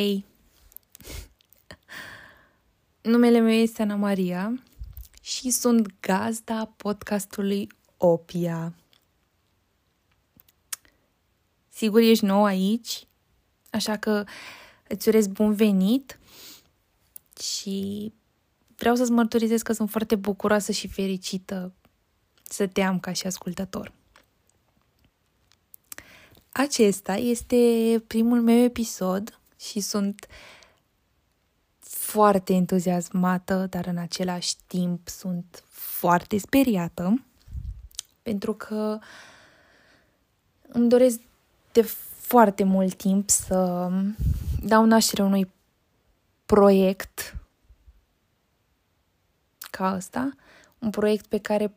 Hei! Numele meu este Ana Maria și sunt gazda podcastului Opia. Sigur ești nou aici, așa că îți urez bun venit și vreau să-ți mărturisesc că sunt foarte bucuroasă și fericită să te am ca și ascultător. Acesta este primul meu episod și sunt foarte entuziasmată, dar în același timp sunt foarte speriată pentru că îmi doresc de foarte mult timp să dau naștere unui proiect ca ăsta, un proiect pe care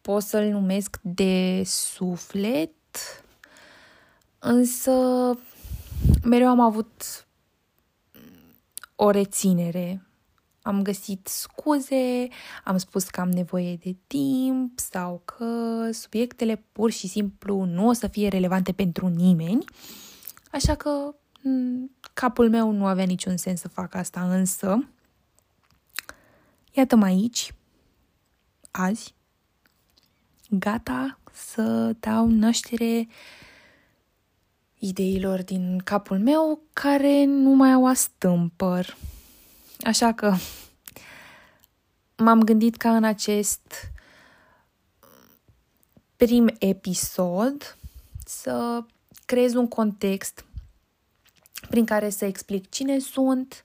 pot să-l numesc de suflet, însă mereu am avut o reținere. Am găsit scuze, am spus că am nevoie de timp sau că subiectele pur și simplu nu o să fie relevante pentru nimeni. Așa că capul meu nu avea niciun sens să fac asta, însă iată-mă aici, azi, gata să dau naștere ideilor din capul meu care nu mai au astâmpăr. Așa că m-am gândit ca în acest prim episod să creez un context prin care să explic cine sunt,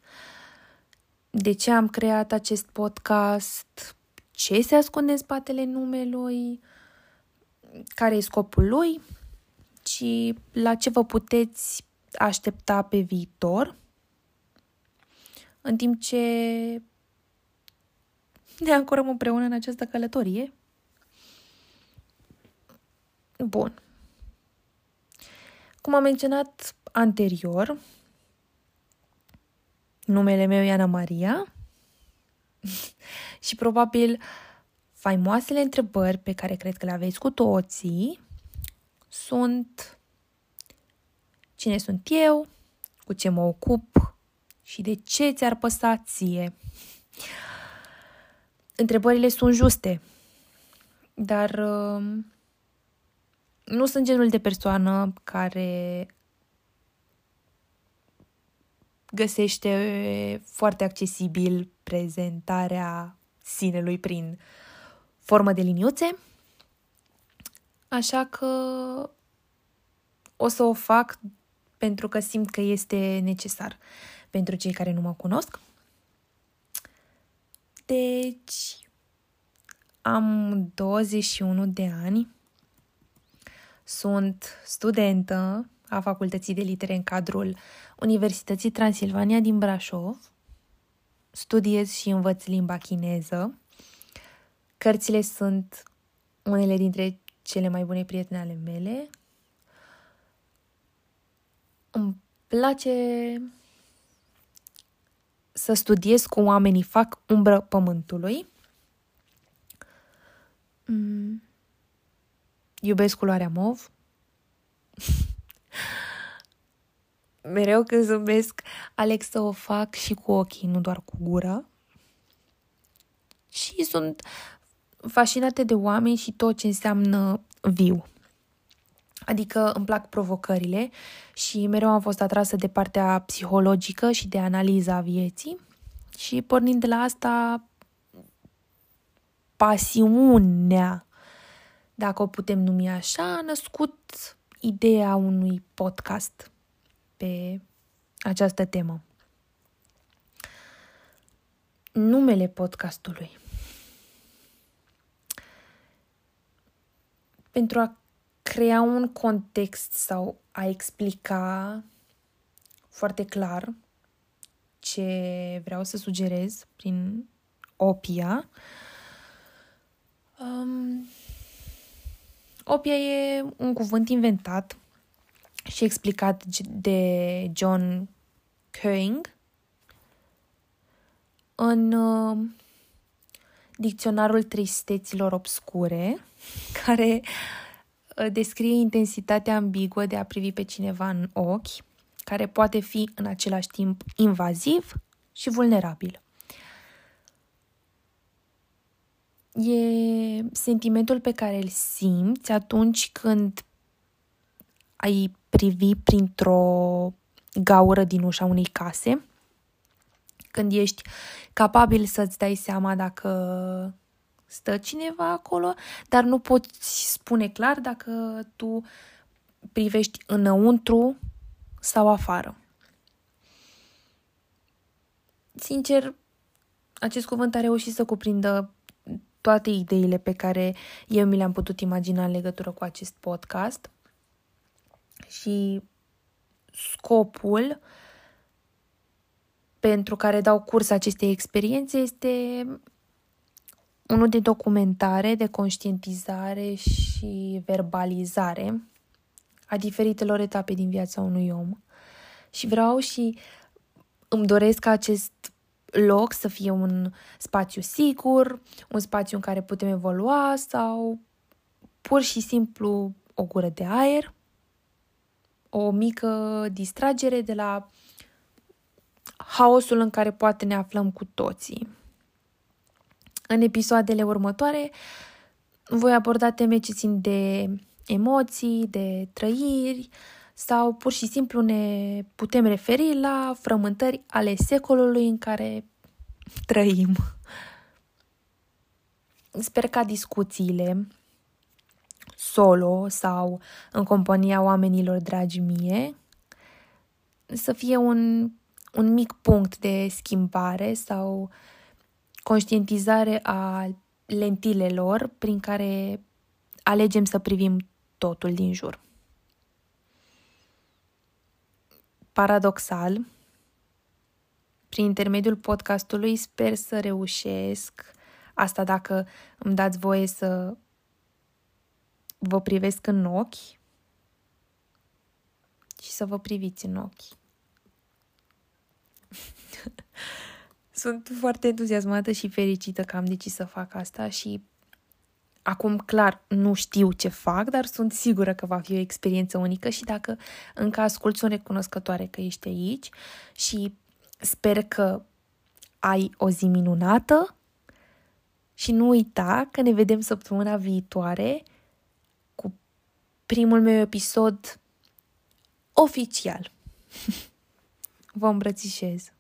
de ce am creat acest podcast, ce se ascunde în spatele numelui, care e scopul lui și la ce vă puteți aștepta pe viitor, în timp ce ne ancorăm împreună în această călătorie. Bun. Cum am menționat anterior, numele meu e Ana Maria și probabil faimoasele întrebări pe care cred că le aveți cu toții sunt cine sunt eu, cu ce mă ocup și de ce ți-ar păsa ție. Întrebările sunt juste, dar uh, nu sunt genul de persoană care găsește foarte accesibil prezentarea sinelui prin formă de liniuțe Așa că o să o fac pentru că simt că este necesar pentru cei care nu mă cunosc. Deci, am 21 de ani, sunt studentă a Facultății de Litere în cadrul Universității Transilvania din Brașov, studiez și învăț limba chineză. Cărțile sunt unele dintre cele mai bune prietene ale mele. Îmi place să studiez cu oamenii fac umbră pământului. Mm. Iubesc culoarea mov. Mereu când zâmbesc, aleg să o fac și cu ochii, nu doar cu gura. Și sunt fascinate de oameni și tot ce înseamnă viu. Adică îmi plac provocările și mereu am fost atrasă de partea psihologică și de analiza vieții și pornind de la asta pasiunea, dacă o putem numi așa, a născut ideea unui podcast pe această temă. Numele podcastului. Pentru a crea un context sau a explica foarte clar ce vreau să sugerez prin opia. Um, opia e un cuvânt inventat și explicat de John Coing în uh, dicționarul tristeților obscure care uh, descrie intensitatea ambiguă de a privi pe cineva în ochi, care poate fi în același timp invaziv și vulnerabil. E sentimentul pe care îl simți atunci când ai privi printr-o gaură din ușa unei case, când ești capabil să-ți dai seama dacă stă cineva acolo, dar nu poți spune clar dacă tu privești înăuntru sau afară. Sincer, acest cuvânt a reușit să cuprindă toate ideile pe care eu mi le-am putut imagina în legătură cu acest podcast și scopul pentru care dau curs acestei experiențe este unul de documentare, de conștientizare și verbalizare a diferitelor etape din viața unui om. Și vreau și îmi doresc ca acest loc să fie un spațiu sigur, un spațiu în care putem evolua sau pur și simplu o gură de aer, o mică distragere de la haosul în care poate ne aflăm cu toții. În episoadele următoare voi aborda teme ce țin de emoții, de trăiri sau pur și simplu ne putem referi la frământări ale secolului în care trăim. Sper ca discuțiile solo sau în compania oamenilor dragi mie să fie un, un mic punct de schimbare sau conștientizare a lentilelor prin care alegem să privim totul din jur. Paradoxal, prin intermediul podcastului sper să reușesc asta dacă îmi dați voie să vă privesc în ochi și să vă priviți în ochi. Sunt foarte entuziasmată și fericită că am decis să fac asta și acum clar nu știu ce fac, dar sunt sigură că va fi o experiență unică și dacă încă ascult sunt recunoscătoare că ești aici și sper că ai o zi minunată și nu uita că ne vedem săptămâna viitoare cu primul meu episod oficial. Vă îmbrățișez!